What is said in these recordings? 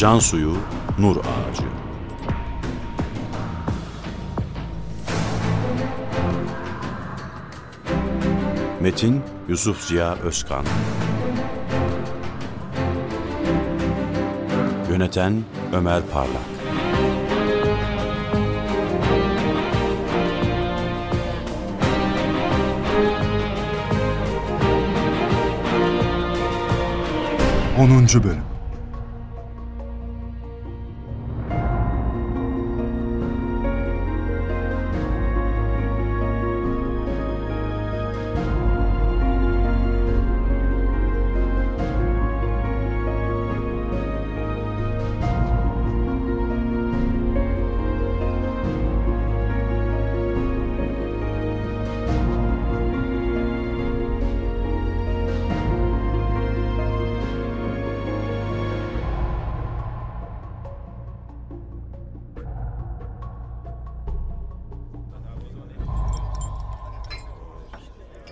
Can suyu, nur ağacı. Metin Yusuf Ziya Özkan. Yöneten Ömer Parlak. Onuncu Bölüm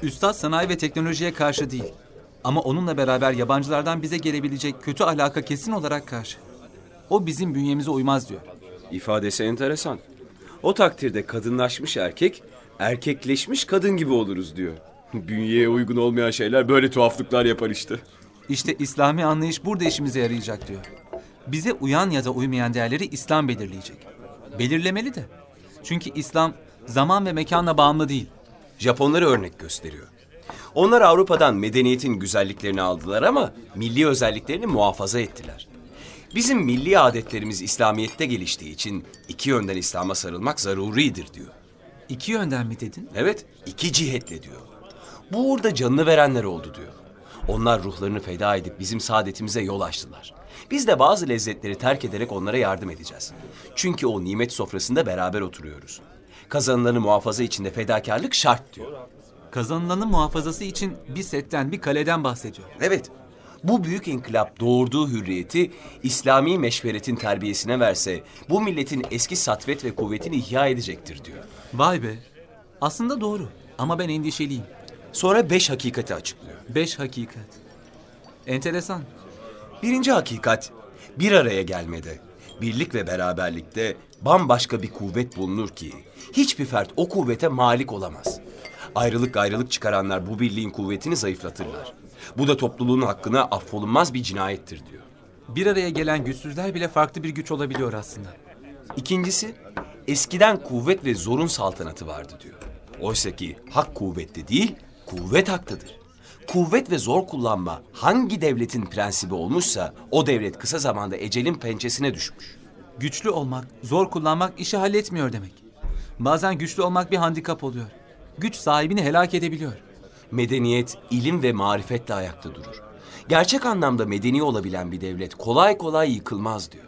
Üstad sanayi ve teknolojiye karşı değil. Ama onunla beraber yabancılardan bize gelebilecek kötü alaka kesin olarak karşı. O bizim bünyemize uymaz diyor. İfadesi enteresan. O takdirde kadınlaşmış erkek, erkekleşmiş kadın gibi oluruz diyor. Bünyeye uygun olmayan şeyler böyle tuhaflıklar yapar işte. İşte İslami anlayış burada işimize yarayacak diyor. Bize uyan ya da uymayan değerleri İslam belirleyecek. Belirlemeli de. Çünkü İslam zaman ve mekanla bağımlı değil. Japonları örnek gösteriyor. Onlar Avrupa'dan medeniyetin güzelliklerini aldılar ama milli özelliklerini muhafaza ettiler. Bizim milli adetlerimiz İslamiyet'te geliştiği için iki yönden İslam'a sarılmak zaruridir diyor. İki yönden mi dedin? Evet, iki cihetle diyor. Bu uğurda canını verenler oldu diyor. Onlar ruhlarını feda edip bizim saadetimize yol açtılar. Biz de bazı lezzetleri terk ederek onlara yardım edeceğiz. Çünkü o nimet sofrasında beraber oturuyoruz. Kazanılanı muhafaza içinde fedakarlık şart diyor. Kazanılanın muhafazası için bir setten, bir kaleden bahsediyor. Evet, bu büyük inkılap doğurduğu hürriyeti İslami meşveretin terbiyesine verse bu milletin eski satvet ve kuvvetini ihya edecektir diyor. Vay be. Aslında doğru ama ben endişeliyim. Sonra beş hakikati açıklıyor. Beş hakikat. Enteresan. Birinci hakikat bir araya gelmede, birlik ve beraberlikte bambaşka bir kuvvet bulunur ki hiçbir fert o kuvvete malik olamaz. Ayrılık gayrılık çıkaranlar bu birliğin kuvvetini zayıflatırlar. Bu da topluluğun hakkına affolunmaz bir cinayettir diyor. Bir araya gelen güçsüzler bile farklı bir güç olabiliyor aslında. İkincisi, eskiden kuvvet ve zorun saltanatı vardı diyor. Oysa ki hak kuvvette değil, kuvvet haktadır. Kuvvet ve zor kullanma hangi devletin prensibi olmuşsa o devlet kısa zamanda ecelin pençesine düşmüş. Güçlü olmak, zor kullanmak işi halletmiyor demek. Bazen güçlü olmak bir handikap oluyor. Güç sahibini helak edebiliyor. Medeniyet, ilim ve marifetle ayakta durur. Gerçek anlamda medeni olabilen bir devlet kolay kolay yıkılmaz diyor.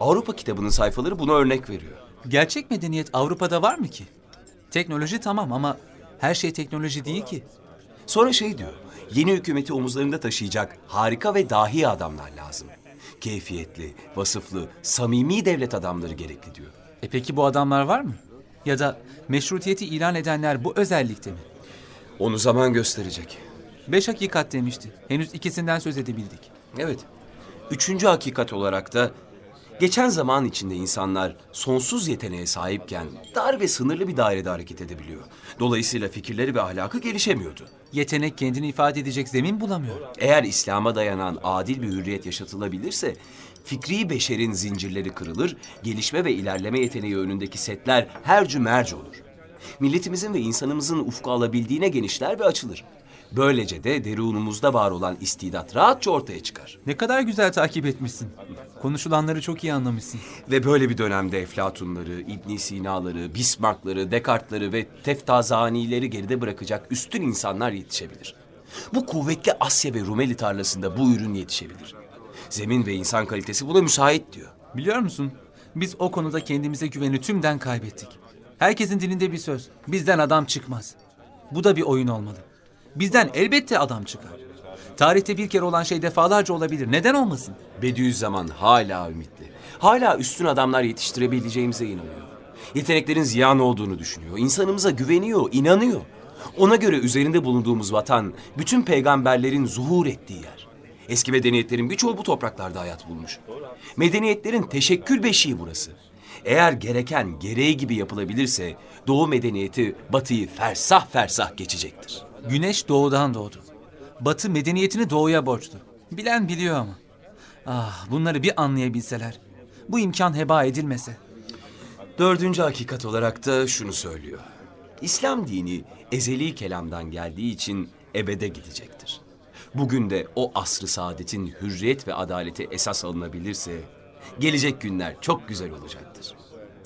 Avrupa kitabının sayfaları buna örnek veriyor. Gerçek medeniyet Avrupa'da var mı ki? Teknoloji tamam ama her şey teknoloji değil ki. Sonra şey diyor, yeni hükümeti omuzlarında taşıyacak harika ve dahi adamlar lazım. Keyfiyetli, vasıflı, samimi devlet adamları gerekli diyor. E peki bu adamlar var mı? Ya da meşrutiyeti ilan edenler bu özellikte mi? Onu zaman gösterecek. Beş hakikat demişti. Henüz ikisinden söz edebildik. Evet. Üçüncü hakikat olarak da geçen zaman içinde insanlar sonsuz yeteneğe sahipken dar ve sınırlı bir dairede hareket edebiliyor. Dolayısıyla fikirleri ve ahlakı gelişemiyordu. Yetenek kendini ifade edecek zemin bulamıyor. Eğer İslam'a dayanan adil bir hürriyet yaşatılabilirse fikri beşerin zincirleri kırılır, gelişme ve ilerleme yeteneği önündeki setler her merc olur. Milletimizin ve insanımızın ufku alabildiğine genişler ve açılır. Böylece de derunumuzda var olan istidat rahatça ortaya çıkar. Ne kadar güzel takip etmişsin. Konuşulanları çok iyi anlamışsın. Ve böyle bir dönemde Eflatunları, İbn Sina'ları, Bismarck'ları, Descartes'ları ve Teftazani'leri geride bırakacak üstün insanlar yetişebilir. Bu kuvvetli Asya ve Rumeli tarlasında bu ürün yetişebilir. Zemin ve insan kalitesi buna müsait diyor. Biliyor musun? Biz o konuda kendimize güveni tümden kaybettik. Herkesin dilinde bir söz. Bizden adam çıkmaz. Bu da bir oyun olmalı. Bizden elbette adam çıkar. Tarihte bir kere olan şey defalarca olabilir. Neden olmasın? Bediüzzaman hala ümitli. Hala üstün adamlar yetiştirebileceğimize inanıyor. Yeteneklerin ziyan olduğunu düşünüyor. İnsanımıza güveniyor, inanıyor. Ona göre üzerinde bulunduğumuz vatan bütün peygamberlerin zuhur ettiği yer. Eski medeniyetlerin birçoğu bu topraklarda hayat bulmuş. Medeniyetlerin teşekkür beşiği burası. Eğer gereken gereği gibi yapılabilirse Doğu medeniyeti Batı'yı fersah fersah geçecektir. Güneş doğudan doğdu. Batı medeniyetini doğuya borçlu. Bilen biliyor ama. Ah bunları bir anlayabilseler. Bu imkan heba edilmese. Dördüncü hakikat olarak da şunu söylüyor. İslam dini ezeli kelamdan geldiği için ebede gidecektir. Bugün de o asrı saadetin hürriyet ve adaleti esas alınabilirse gelecek günler çok güzel olacaktır.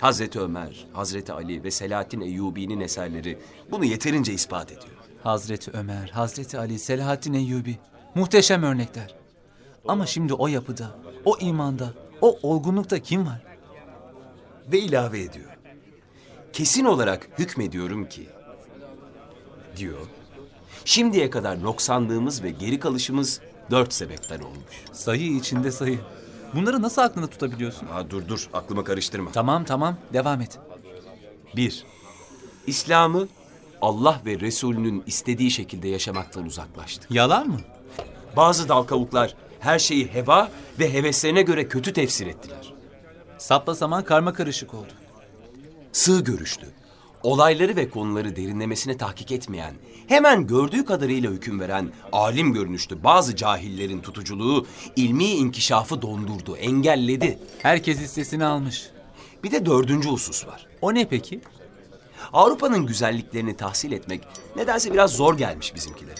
Hazreti Ömer, Hazreti Ali ve Selahattin Eyyubi'nin eserleri bunu yeterince ispat ediyor. Hazreti Ömer, Hazreti Ali, Selahaddin Eyyubi. Muhteşem örnekler. Ama şimdi o yapıda, o imanda, o olgunlukta kim var? Ve ilave ediyor. Kesin olarak hükmediyorum ki, diyor, şimdiye kadar noksandığımız ve geri kalışımız dört sebepten olmuş. Sayı içinde sayı. Bunları nasıl aklında tutabiliyorsun? Ha dur dur, aklıma karıştırma. Tamam tamam devam et. Bir, İslam'ı Allah ve Resulünün istediği şekilde yaşamaktan uzaklaştı. Yalan mı? Bazı dal kavuklar her şeyi heva ve heveslerine göre kötü tefsir ettiler. Sapla saman karma karışık oldu. Sığ görüşlü, olayları ve konuları derinlemesine tahkik etmeyen, hemen gördüğü kadarıyla hüküm veren alim görünüşlü bazı cahillerin tutuculuğu ilmi inkişafı dondurdu, engelledi. Herkes hissesini almış. Bir de dördüncü husus var. O ne peki? Avrupa'nın güzelliklerini tahsil etmek nedense biraz zor gelmiş bizimkilere.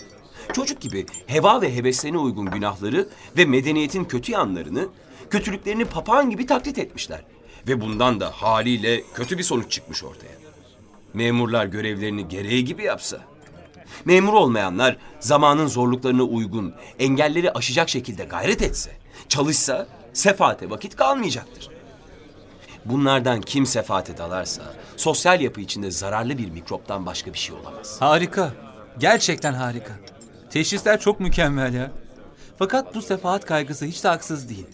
Çocuk gibi heva ve heveslerine uygun günahları ve medeniyetin kötü yanlarını, kötülüklerini papağan gibi taklit etmişler. Ve bundan da haliyle kötü bir sonuç çıkmış ortaya. Memurlar görevlerini gereği gibi yapsa, memur olmayanlar zamanın zorluklarına uygun, engelleri aşacak şekilde gayret etse, çalışsa sefaate vakit kalmayacaktır. Bunlardan kim sefaate dalarsa sosyal yapı içinde zararlı bir mikroptan başka bir şey olamaz. Harika. Gerçekten harika. Teşhisler çok mükemmel ya. Fakat bu sefahat kaygısı hiç de haksız değil.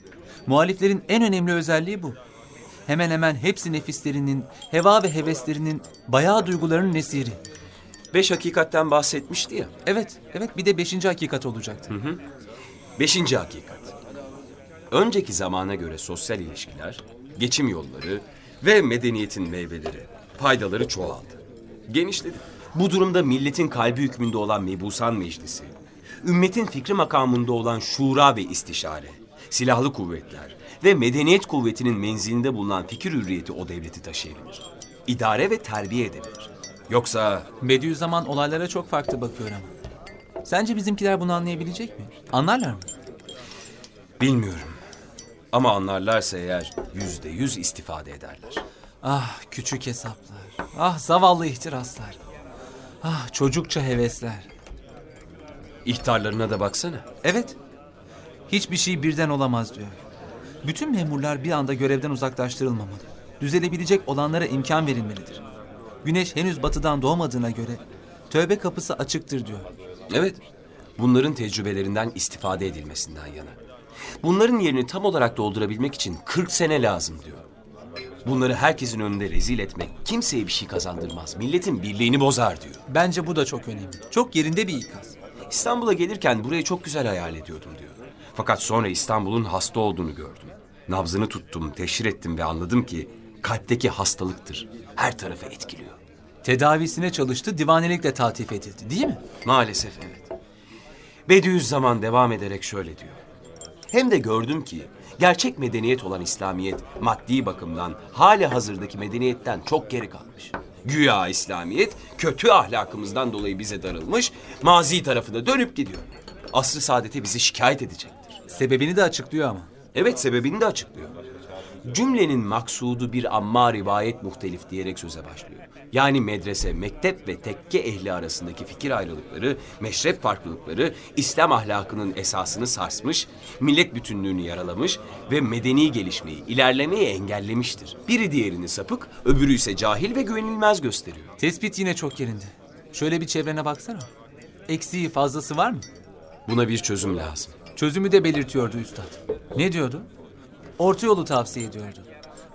Muhaliflerin en önemli özelliği bu. Hemen hemen hepsi nefislerinin, heva ve heveslerinin, bayağı duygularının nesiri. Beş hakikatten bahsetmişti ya. Evet, evet bir de beşinci hakikat olacaktı. Beşinci hakikat. Önceki zamana göre sosyal ilişkiler, geçim yolları ve medeniyetin meyveleri, faydaları çoğaldı. Genişledi. Bu durumda milletin kalbi hükmünde olan mebusan meclisi, ümmetin fikri makamında olan şura ve istişare, silahlı kuvvetler ve medeniyet kuvvetinin menzilinde bulunan fikir hürriyeti o devleti taşıyabilir. İdare ve terbiye edebilir. Yoksa Bediüzzaman olaylara çok farklı bakıyor ama. Sence bizimkiler bunu anlayabilecek mi? Anlarlar mı? bilmiyorum. Ama anlarlarsa eğer yüzde yüz istifade ederler. Ah küçük hesaplar. Ah zavallı ihtiraslar. Ah çocukça hevesler. İhtarlarına da baksana. Evet. Hiçbir şey birden olamaz diyor. Bütün memurlar bir anda görevden uzaklaştırılmamalı. Düzelebilecek olanlara imkan verilmelidir. Güneş henüz batıdan doğmadığına göre tövbe kapısı açıktır diyor. Evet, bunların tecrübelerinden istifade edilmesinden yana. Bunların yerini tam olarak doldurabilmek için 40 sene lazım diyor. Bunları herkesin önünde rezil etmek kimseye bir şey kazandırmaz. Milletin birliğini bozar diyor. Bence bu da çok önemli. Çok yerinde bir ikaz. İstanbul'a gelirken burayı çok güzel hayal ediyordum diyor. Fakat sonra İstanbul'un hasta olduğunu gördüm. Nabzını tuttum, teşhir ettim ve anladım ki kalpteki hastalıktır. Her tarafı etkiliyor. Tedavisine çalıştı, divanelikle tatif edildi değil mi? Maalesef evet. Bediüzzaman devam ederek şöyle diyor. Hem de gördüm ki gerçek medeniyet olan İslamiyet maddi bakımdan hali hazırdaki medeniyetten çok geri kalmış. Güya İslamiyet kötü ahlakımızdan dolayı bize darılmış, mazi tarafına dönüp gidiyor. Asr-ı saadete bizi şikayet edecektir. Sebebini de açıklıyor ama. Evet sebebini de açıklıyor. Cümlenin maksudu bir amma rivayet muhtelif diyerek söze başlıyor. Yani medrese, mektep ve tekke ehli arasındaki fikir ayrılıkları, meşrep farklılıkları İslam ahlakının esasını sarsmış, millet bütünlüğünü yaralamış ve medeni gelişmeyi, ilerlemeyi engellemiştir. Biri diğerini sapık, öbürü ise cahil ve güvenilmez gösteriyor. Tespit yine çok yerinde. Şöyle bir çevrene baksana. Eksiği fazlası var mı? Buna bir çözüm lazım. Çözümü de belirtiyordu üstad. Ne diyordu? Orta yolu tavsiye ediyordu.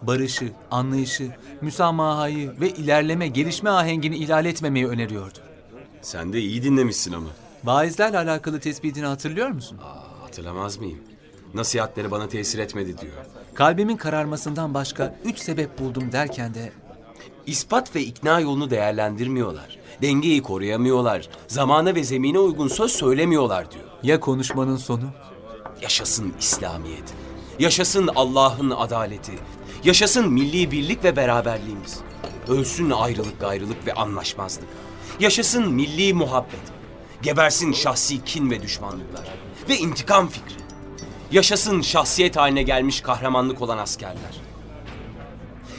Barışı, anlayışı, müsamahayı ve ilerleme, gelişme ahengini ihlal etmemeyi öneriyordu. Sen de iyi dinlemişsin ama. Vaizlerle alakalı tespitini hatırlıyor musun? Hatırlamaz mıyım? Nasihatleri bana tesir etmedi diyor. Kalbimin kararmasından başka üç sebep buldum derken de İspat ve ikna yolunu değerlendirmiyorlar. Dengeyi koruyamıyorlar. Zamana ve zemine uygun söz söylemiyorlar diyor. ya konuşmanın sonu? Yaşasın İslamiyet. Yaşasın Allah'ın adaleti. Yaşasın milli birlik ve beraberliğimiz. Ölsün ayrılık gayrılık ve anlaşmazlık. Yaşasın milli muhabbet. Gebersin şahsi kin ve düşmanlıklar. Ve intikam fikri. Yaşasın şahsiyet haline gelmiş kahramanlık olan askerler.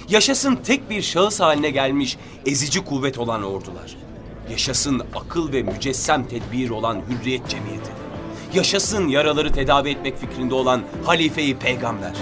Yaşasın tek bir şahıs haline gelmiş ezici kuvvet olan ordular. Yaşasın akıl ve mücessem tedbir olan hürriyet cemiyeti. Yaşasın yaraları tedavi etmek fikrinde olan halifeyi peygamber.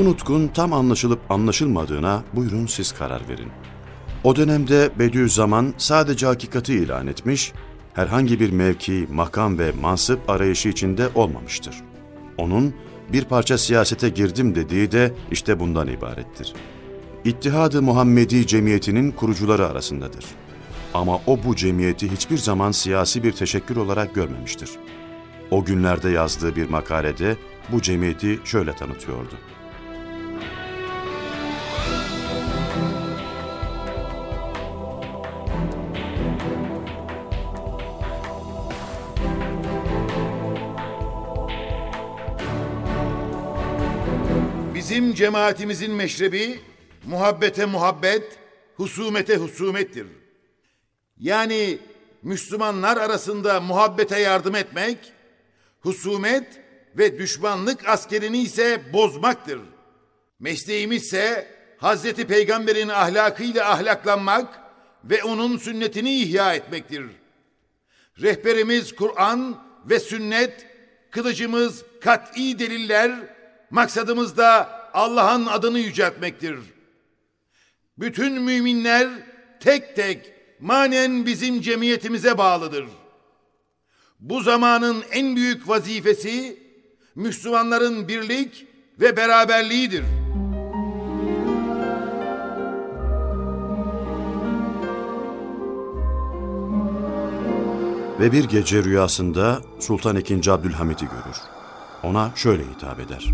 Bu nutkun tam anlaşılıp anlaşılmadığına buyurun siz karar verin. O dönemde Bediüzzaman sadece hakikati ilan etmiş, herhangi bir mevki, makam ve mansıp arayışı içinde olmamıştır. Onun bir parça siyasete girdim dediği de işte bundan ibarettir. İttihadı Muhammedi cemiyetinin kurucuları arasındadır. Ama o bu cemiyeti hiçbir zaman siyasi bir teşekkür olarak görmemiştir. O günlerde yazdığı bir makalede bu cemiyeti şöyle tanıtıyordu. Cemaatimizin meşrebi muhabbete muhabbet, husumete husumettir. Yani Müslümanlar arasında muhabbete yardım etmek, husumet ve düşmanlık askerini ise bozmaktır. Mesleğimizse Hazreti Peygamber'in ahlakıyla ahlaklanmak ve onun sünnetini ihya etmektir. Rehberimiz Kur'an ve sünnet, kılıcımız kat'i deliller, maksadımız da Allah'ın adını yüceltmektir. Bütün müminler tek tek manen bizim cemiyetimize bağlıdır. Bu zamanın en büyük vazifesi Müslümanların birlik ve beraberliğidir. Ve bir gece rüyasında Sultan II. Abdülhamit'i görür. Ona şöyle hitap eder.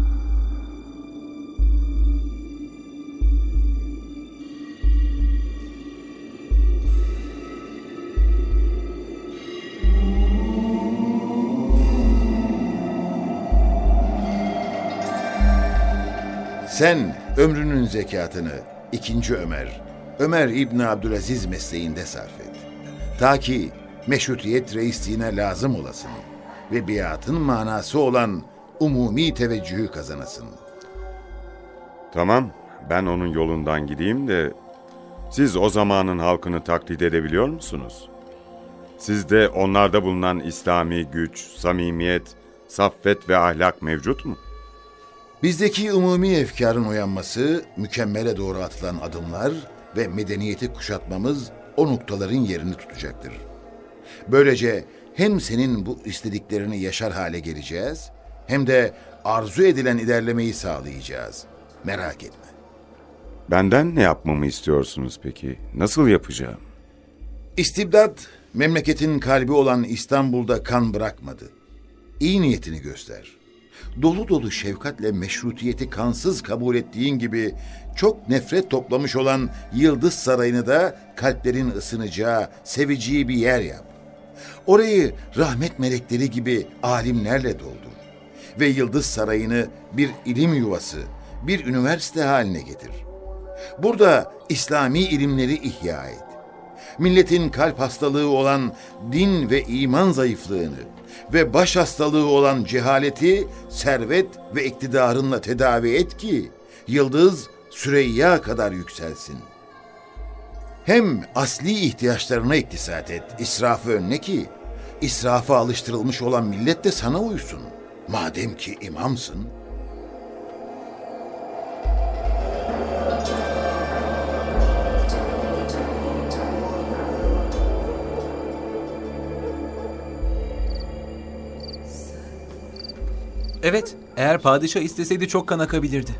Sen ömrünün zekatını ikinci Ömer, Ömer İbni Abdülaziz mesleğinde sarf et. Ta ki meşrutiyet reisliğine lazım olasın ve biatın manası olan umumi teveccühü kazanasın. Tamam, ben onun yolundan gideyim de siz o zamanın halkını taklit edebiliyor musunuz? Sizde onlarda bulunan İslami güç, samimiyet, saffet ve ahlak mevcut mu? Bizdeki umumi efkarın uyanması, mükemmele doğru atılan adımlar ve medeniyeti kuşatmamız o noktaların yerini tutacaktır. Böylece hem senin bu istediklerini yaşar hale geleceğiz, hem de arzu edilen ilerlemeyi sağlayacağız. Merak etme. Benden ne yapmamı istiyorsunuz peki? Nasıl yapacağım? İstibdat, memleketin kalbi olan İstanbul'da kan bırakmadı. İyi niyetini göster. Dolu dolu şefkatle meşrutiyeti kansız kabul ettiğin gibi çok nefret toplamış olan Yıldız Sarayı'nı da kalplerin ısınacağı, seveceği bir yer yap. Orayı rahmet melekleri gibi alimlerle doldur. Ve Yıldız Sarayı'nı bir ilim yuvası, bir üniversite haline getir. Burada İslami ilimleri ihya et. Milletin kalp hastalığı olan din ve iman zayıflığını ve baş hastalığı olan cehaleti servet ve iktidarınla tedavi et ki Yıldız Süreyya kadar yükselsin. Hem asli ihtiyaçlarına iktisat et, israfı önle ki, israfa alıştırılmış olan millet de sana uysun. Madem ki imamsın, Evet, eğer padişah isteseydi çok kan akabilirdi.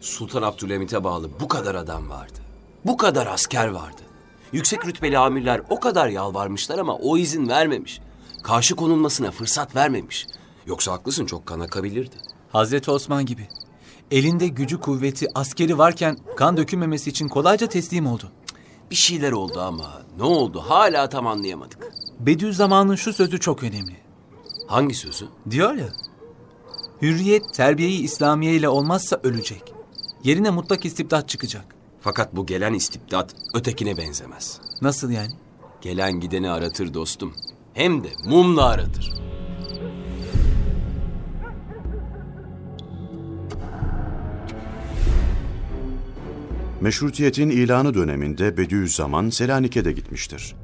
Sultan Abdülhamit'e bağlı bu kadar adam vardı. Bu kadar asker vardı. Yüksek rütbeli amirler o kadar yalvarmışlar ama o izin vermemiş. Karşı konulmasına fırsat vermemiş. Yoksa haklısın çok kan akabilirdi. Hazreti Osman gibi. Elinde gücü kuvveti, askeri varken kan dökülmemesi için kolayca teslim oldu. Bir şeyler oldu ama ne oldu hala tam anlayamadık. Bediüzzaman'ın şu sözü çok önemli. Hangi sözü? Diyor ya, hürriyet terbiyeyi İslamiye ile olmazsa ölecek. Yerine mutlak istibdat çıkacak. Fakat bu gelen istibdat ötekine benzemez. Nasıl yani? Gelen gideni aratır dostum. Hem de mumla aratır. Meşrutiyetin ilanı döneminde Bediüzzaman Selanik'e de gitmiştir.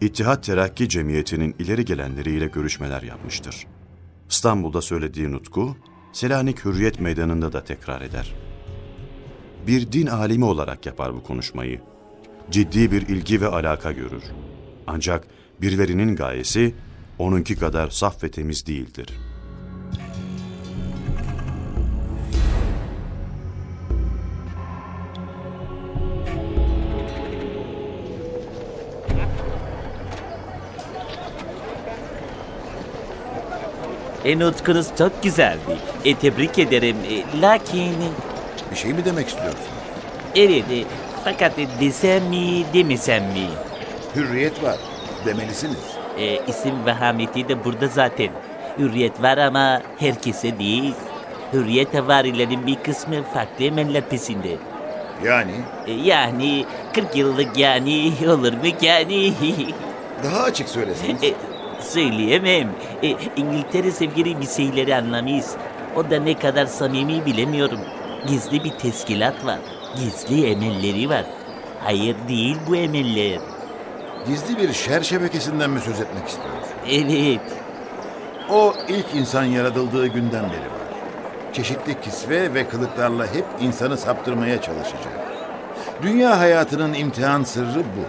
İttihat Terakki Cemiyeti'nin ileri gelenleriyle görüşmeler yapmıştır. İstanbul'da söylediği nutku, Selanik Hürriyet Meydanı'nda da tekrar eder. Bir din alimi olarak yapar bu konuşmayı. Ciddi bir ilgi ve alaka görür. Ancak birilerinin gayesi onunki kadar saf ve temiz değildir. E nutkunuz çok güzeldi. E tebrik ederim. E, lakin bir şey mi demek istiyorsun? evet e, fakat e, desem mi demesem mi? Hürriyet var, demelisiniz. E, isim vehameti de burada zaten. Hürriyet var ama herkese değil. Hürriyet havarilerin bir kısmı farklı emeller peşinde. Yani E, yani 40 yıllık yani olur mu yani? daha açık söylesiniz. E, söyleyemem. E, İngiltere sevgili bir şeyleri anlamayız. O da ne kadar samimi bilemiyorum. Gizli bir teşkilat var. Gizli emelleri var. Hayır değil bu emeller. Gizli bir şer şebekesinden mi söz etmek istiyorsun? Evet. O ilk insan yaratıldığı günden beri var. Çeşitli kisve ve kılıklarla hep insanı saptırmaya çalışacak. Dünya hayatının imtihan sırrı bu.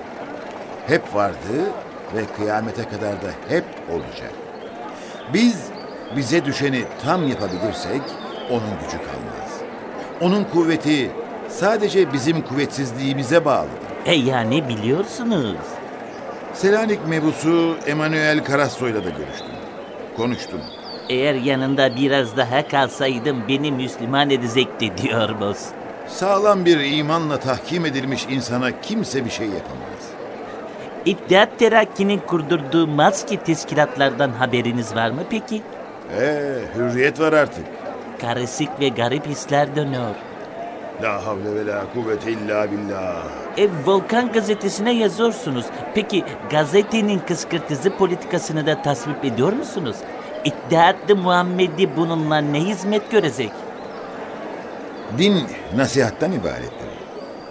Hep vardı ve kıyamete kadar da hep olacak. Biz bize düşeni tam yapabilirsek onun gücü kalmaz. Onun kuvveti sadece bizim kuvvetsizliğimize bağlıdır. E yani biliyorsunuz. Selanik mebusu Emanuel Karasso'yla da görüştüm. Konuştum. Eğer yanında biraz daha kalsaydım beni Müslüman edecekti diyormuş. Sağlam bir imanla tahkim edilmiş insana kimse bir şey yapamaz. İttihat Terakki'nin kurdurduğu maske teşkilatlardan haberiniz var mı peki? Ee, hürriyet var artık. Karışık ve garip hisler dönüyor. La havle ve la kuvvete illa billah. E, Volkan gazetesine yazıyorsunuz. Peki gazetenin kıskırtıcı politikasını da tasvip ediyor musunuz? İttihat-ı Muhammedi bununla ne hizmet görecek? Din nasihattan ibarettir.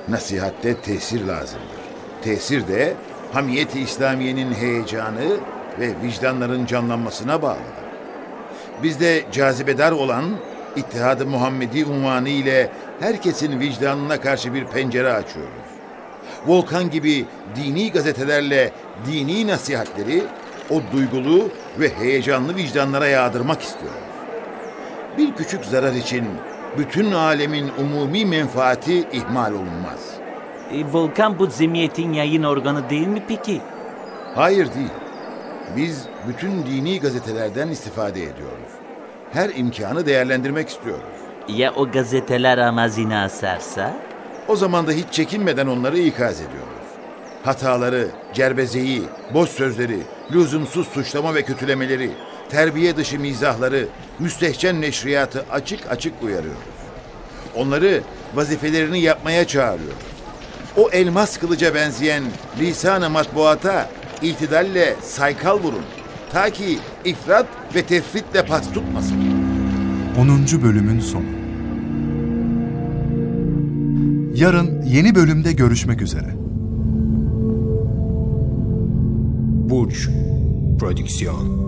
Nasihatte tesir lazımdır. Tesir de hamiyeti İslamiye'nin heyecanı ve vicdanların canlanmasına bağlıdır. Bizde cazibedar olan İttihad-ı Muhammedi unvanı ile herkesin vicdanına karşı bir pencere açıyoruz. Volkan gibi dini gazetelerle dini nasihatleri o duygulu ve heyecanlı vicdanlara yağdırmak istiyoruz. Bir küçük zarar için bütün alemin umumi menfaati ihmal olunmaz. E, Volkan bu cemiyetin yayın organı değil mi peki? Hayır değil. Biz bütün dini gazetelerden istifade ediyoruz. Her imkanı değerlendirmek istiyoruz. Ya o gazeteler amazine asarsa? O zaman da hiç çekinmeden onları ikaz ediyoruz. Hataları, cerbezeyi, boş sözleri, lüzumsuz suçlama ve kötülemeleri, terbiye dışı mizahları, müstehcen neşriyatı açık açık uyarıyoruz. Onları vazifelerini yapmaya çağırıyoruz. O elmas kılıca benzeyen lisan-ı matbuata itidalle saykal vurun. Ta ki ifrat ve tefritle pas tutmasın. 10. bölümün sonu. Yarın yeni bölümde görüşmek üzere. Burç Prodüksiyon